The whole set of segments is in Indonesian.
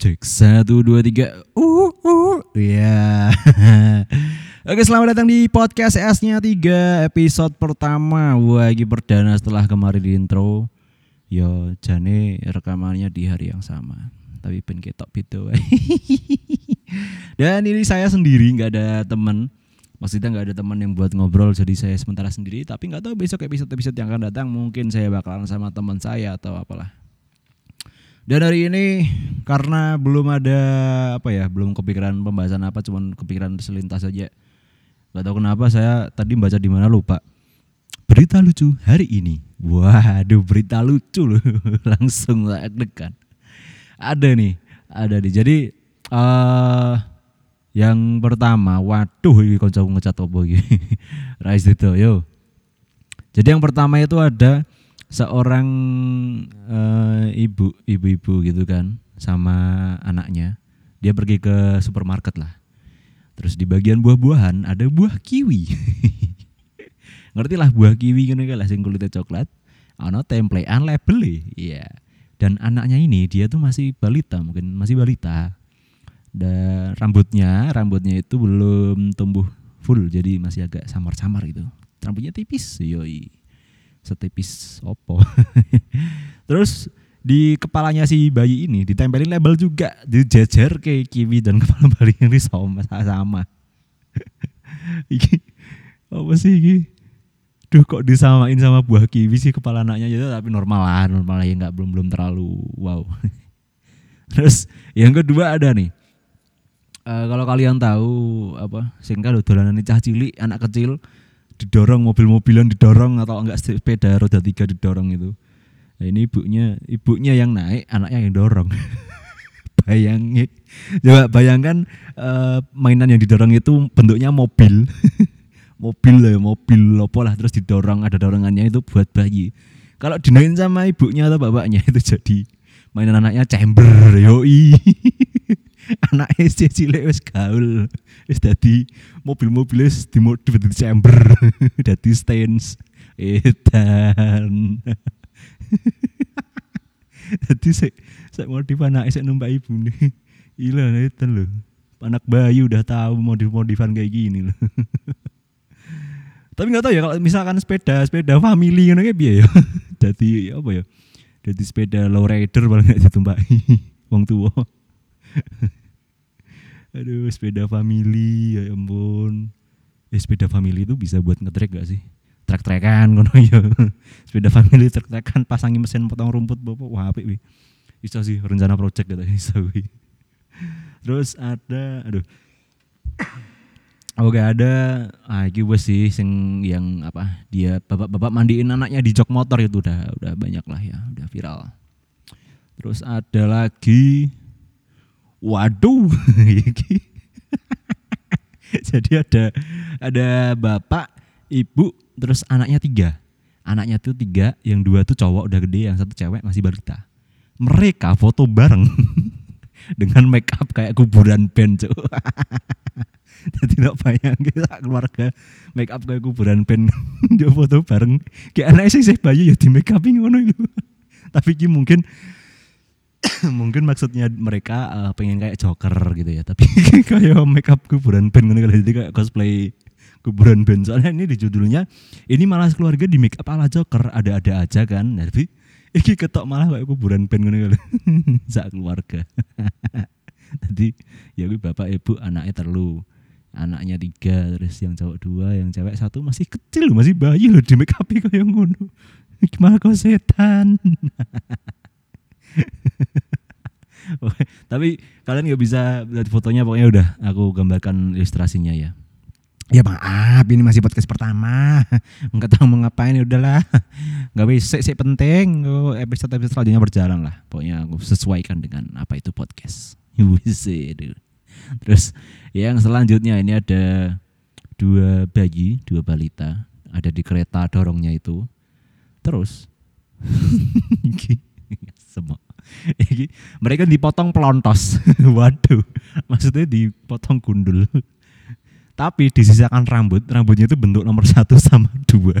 Cek satu dua tiga. Uh uh. Ya. Oke selamat datang di podcast S-nya 3 episode pertama. Wah perdana setelah kemarin di intro. Yo jane rekamannya di hari yang sama. Tapi ben ketok gitu. Dan ini saya sendiri nggak ada teman. Maksudnya nggak ada teman yang buat ngobrol jadi saya sementara sendiri. Tapi nggak tahu besok episode-episode yang akan datang mungkin saya bakalan sama teman saya atau apalah. Dan hari ini karena belum ada apa ya, belum kepikiran pembahasan apa, cuman kepikiran selintas saja. Gak tahu kenapa saya tadi baca di mana lupa. Berita lucu hari ini. Waduh, berita lucu loh. Langsung saya degan. Ada nih, ada nih. Jadi uh, yang pertama, waduh ini konco ngecat opo iki. Rais itu, yo. Jadi yang pertama itu ada seorang uh, ibu ibu-ibu gitu kan sama anaknya dia pergi ke supermarket lah. Terus di bagian buah-buahan ada buah kiwi. Ngerti lah buah kiwi kan lah sing kulitnya coklat ano templean label iya. Dan anaknya ini dia tuh masih balita mungkin masih balita. Dan rambutnya rambutnya itu belum tumbuh full jadi masih agak samar-samar gitu. Rambutnya tipis yoi setipis opo. Terus di kepalanya si bayi ini ditempelin label juga dijejer ke kiwi dan kepala bayi ini sama sama. iki apa sih iki? Duh kok disamain sama buah kiwi sih kepala anaknya gitu tapi normal lah, normal lah ya nggak belum belum terlalu wow. Terus yang kedua ada nih. Uh, kalau kalian tahu apa singkat dolanan cah cilik anak kecil didorong mobil-mobilan didorong atau enggak sepeda roda tiga didorong itu. Nah, ini ibunya ibunya yang naik anaknya yang dorong. Bayangin. Coba bayangkan uh, mainan yang didorong itu bentuknya mobil. Mobil lah ya, mobil apa lah terus didorong ada dorongannya itu buat bayi. Kalau dinain sama ibunya atau bapaknya itu jadi mainan anaknya chamber yoi anak SD cilik wis gaul wis dadi mobil-mobil wis dimodif dadi chamber dadi stance edan. Dadi sik sik modif anak sik numpak ibu nih Gila edan lho. Anak bayi udah tahu modif-modifan kayak gini loh tapi nggak tahu ya kalau misalkan sepeda sepeda family ngono kayak biaya ya? Jadi apa ya? Jadi sepeda low rider paling nggak ditumpaki wong tua Aduh, sepeda family, ya ampun. Eh, sepeda family itu bisa buat ngetrek gak sih? Trek-trekan ngono ya. sepeda family trek-trekan pasangi mesin potong rumput bapak wah apik. Bisa sih rencana project gitu bisa. Terus ada aduh. Oke ada ah wes sih sing yang apa dia bapak-bapak mandiin anaknya di jok motor itu udah udah banyak lah ya, udah viral. Terus ada lagi waduh. Jadi ada ada bapak ibu terus anaknya tiga. Anaknya tuh tiga yang dua tuh cowok udah gede yang satu cewek masih balita. Mereka foto bareng dengan make up kayak kuburan band cuy tidak bayang kita keluarga make up kayak kuburan band dia foto bareng. Kayak anak sih bayi ya di make upin ngono itu. Tapi mungkin mungkin maksudnya mereka uh, pengen kayak Joker gitu ya tapi kayak make up kuburan band gitu jadi kayak cosplay kuburan band. Soalnya ini di judulnya ini malah keluarga di make up ala Joker ada-ada aja kan. Nah, tapi iki ketok malah kayak kuburan band gitu saat keluarga. Tadi ya gue bapak ibu anaknya terlalu anaknya tiga terus yang cowok dua yang cewek satu masih kecil masih bayi loh di make up kayak ngono. Gimana kau setan Tapi kalian nggak bisa lihat fotonya pokoknya udah aku gambarkan ilustrasinya ya. Ya maaf ini masih podcast pertama. Nggak tahu mau ngapain ya udahlah. Nggak bisa sih penting. Episode episode selanjutnya berjalan lah. Pokoknya aku sesuaikan dengan apa itu podcast. Terus yang selanjutnya ini ada Dua bayi, dua balita. Ada di kereta dorongnya itu. Terus Semua mereka dipotong pelontos. Waduh, maksudnya dipotong gundul. Tapi disisakan rambut, rambutnya itu bentuk nomor satu sama dua.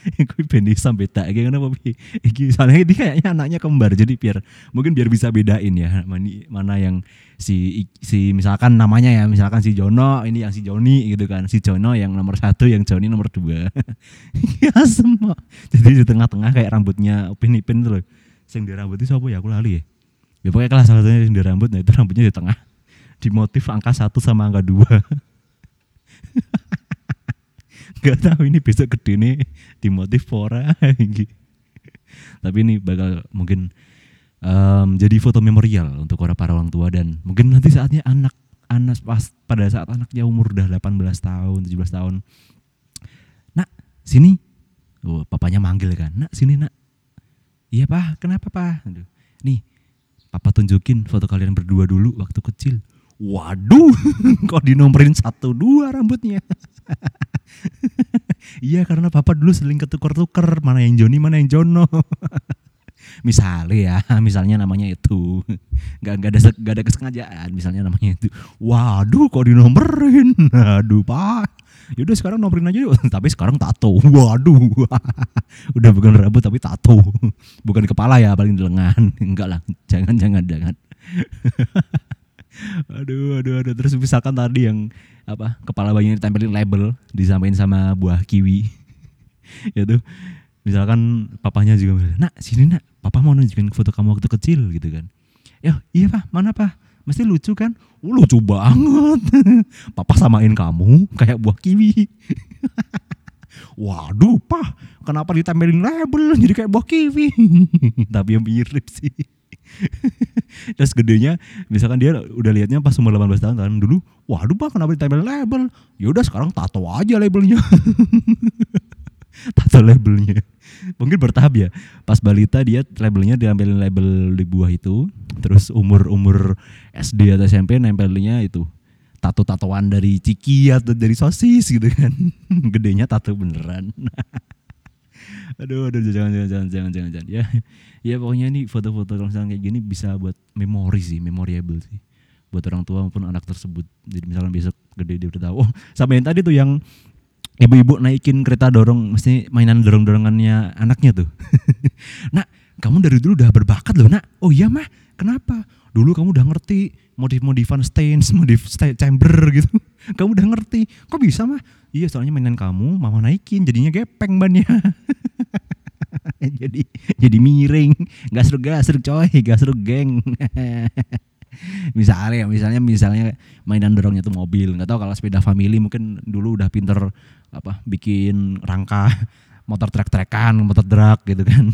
Kuwi ben iso bedake ngono apa piye? Iki soalnya dia kayaknya anaknya kembar jadi biar mungkin biar bisa bedain ya mana, mana yang si si misalkan namanya ya misalkan si Jono ini yang si Joni gitu kan si Jono yang nomor satu yang Joni nomor dua ya semua jadi di tengah-tengah kayak rambutnya Upin Ipin tuh loh yang di rambut itu siapa ya? Aku lali ya. Ya pokoknya kelas salah satunya yang di rambut nah itu rambutnya di tengah. Di motif angka satu sama angka dua. Gak tahu ini besok gede nih di motif pora tapi ini bakal mungkin um, jadi foto memorial untuk para para orang tua dan mungkin nanti saatnya anak anak pas pada saat anaknya umur udah 18 tahun 17 tahun. Nak sini. Oh, papanya manggil kan. Nak sini nak iya pak kenapa pak nih papa tunjukin foto kalian berdua dulu waktu kecil Waduh, kok dinomorin satu dua rambutnya. iya karena papa dulu sering ketukar-tukar mana yang Joni mana yang Jono. misalnya ya, misalnya namanya itu, nggak nggak ada nggak ada kesengajaan, misalnya namanya itu. Waduh, kok dinomorin? Aduh pak. Yaudah sekarang nomorin aja yuk. Tapi sekarang tato. Waduh. Udah bukan rambut tapi tato. Bukan kepala ya, paling di lengan. Enggak lah. Jangan jangan jangan aduh aduh aduh terus misalkan tadi yang apa kepala bayinya ditempelin label disamain sama buah kiwi ya tuh misalkan papanya juga nak sini nak papa mau nunjukin foto kamu waktu kecil gitu kan ya iya pak mana pak mesti lucu kan oh, lucu banget papa samain kamu kayak buah kiwi Waduh, pak, kenapa ditempelin label jadi kayak buah kiwi? Tapi yang mirip sih. Terus gedenya misalkan dia udah liatnya pas umur 18 tahun kan dulu, waduh pak kenapa ditempel label? Ya udah sekarang tato aja labelnya. tato labelnya. Mungkin bertahap ya. Pas balita dia labelnya diambilin label di buah itu. Terus umur-umur SD atau SMP nempelinnya itu tato-tatoan dari ciki atau dari sosis gitu kan. Gedenya tato beneran aduh aduh jangan jangan jangan jangan jangan jangan ya ya pokoknya ini foto-foto kalau misalnya kayak gini bisa buat memori sih memorable sih buat orang tua maupun anak tersebut jadi misalnya besok gede dia udah tahu oh sama yang tadi tuh yang ibu-ibu naikin kereta dorong mesti mainan dorong-dorongannya anaknya tuh. Nak kamu dari dulu udah berbakat loh nak. Oh iya mah. Kenapa? Dulu kamu udah ngerti modif-modifan stains modif chamber gitu. Kamu udah ngerti. Kok bisa mah? Iya soalnya mainan kamu mama naikin jadinya gepeng bannya. Jadi jadi miring. Seru coy. Gak seru geng misalnya misalnya misalnya mainan dorongnya tuh mobil. Nggak tahu kalau sepeda family mungkin dulu udah pinter apa bikin rangka motor trek-trekan motor drag gitu kan.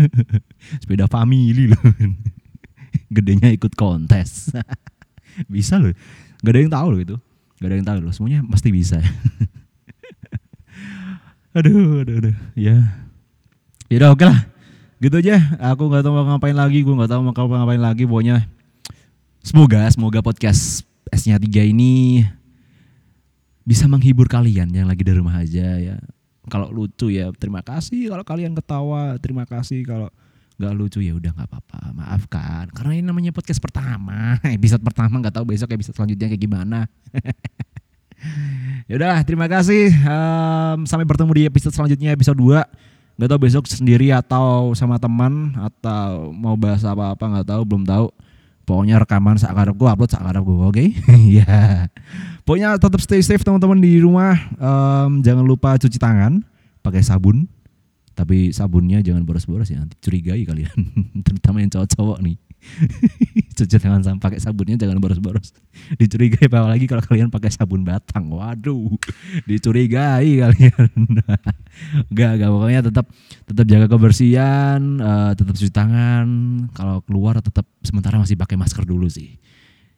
Sepeda family loh. Gedenya ikut kontes. Bisa loh. Gak ada yang tahu loh itu. Gak ada yang tahu loh. Semuanya pasti bisa. Aduh aduh aduh. Ya. Ya udah oke lah. Gitu aja. Aku nggak tahu mau ngapain lagi. Gue nggak tahu mau ngapain lagi. Pokoknya semoga semoga podcast S-nya tiga ini bisa menghibur kalian yang lagi di rumah aja ya. Kalau lucu ya terima kasih. Kalau kalian ketawa terima kasih. Kalau nggak lucu ya udah nggak apa-apa. Maafkan. Karena ini namanya podcast pertama. Episode pertama nggak tahu besok episode selanjutnya kayak gimana. Ya udah terima kasih. Um, sampai bertemu di episode selanjutnya episode 2 nggak tahu besok sendiri atau sama teman atau mau bahas apa-apa nggak tahu belum tahu pokoknya rekaman saat gue upload saat gue oke? Okay? ya pokoknya tetap stay safe teman-teman di rumah. Um, jangan lupa cuci tangan pakai sabun. Tapi sabunnya jangan boros-boros ya nanti curigai kalian. Terutama yang cowok-cowok nih cuci tangan sama pakai sabunnya jangan boros-boros. Dicurigai apalagi kalau kalian pakai sabun batang. Waduh dicurigai kalian. Gak gak pokoknya tetap tetap jaga kebersihan uh, tetap cuci tangan. Kalau keluar tetap sementara masih pakai masker dulu sih.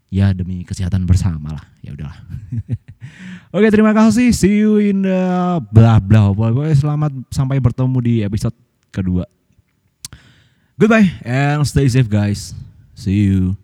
Ya demi kesehatan bersama lah. Ya udahlah. Oke terima kasih. See you in the blah blah. Pokoknya selamat sampai bertemu di episode kedua. Goodbye and stay safe guys see you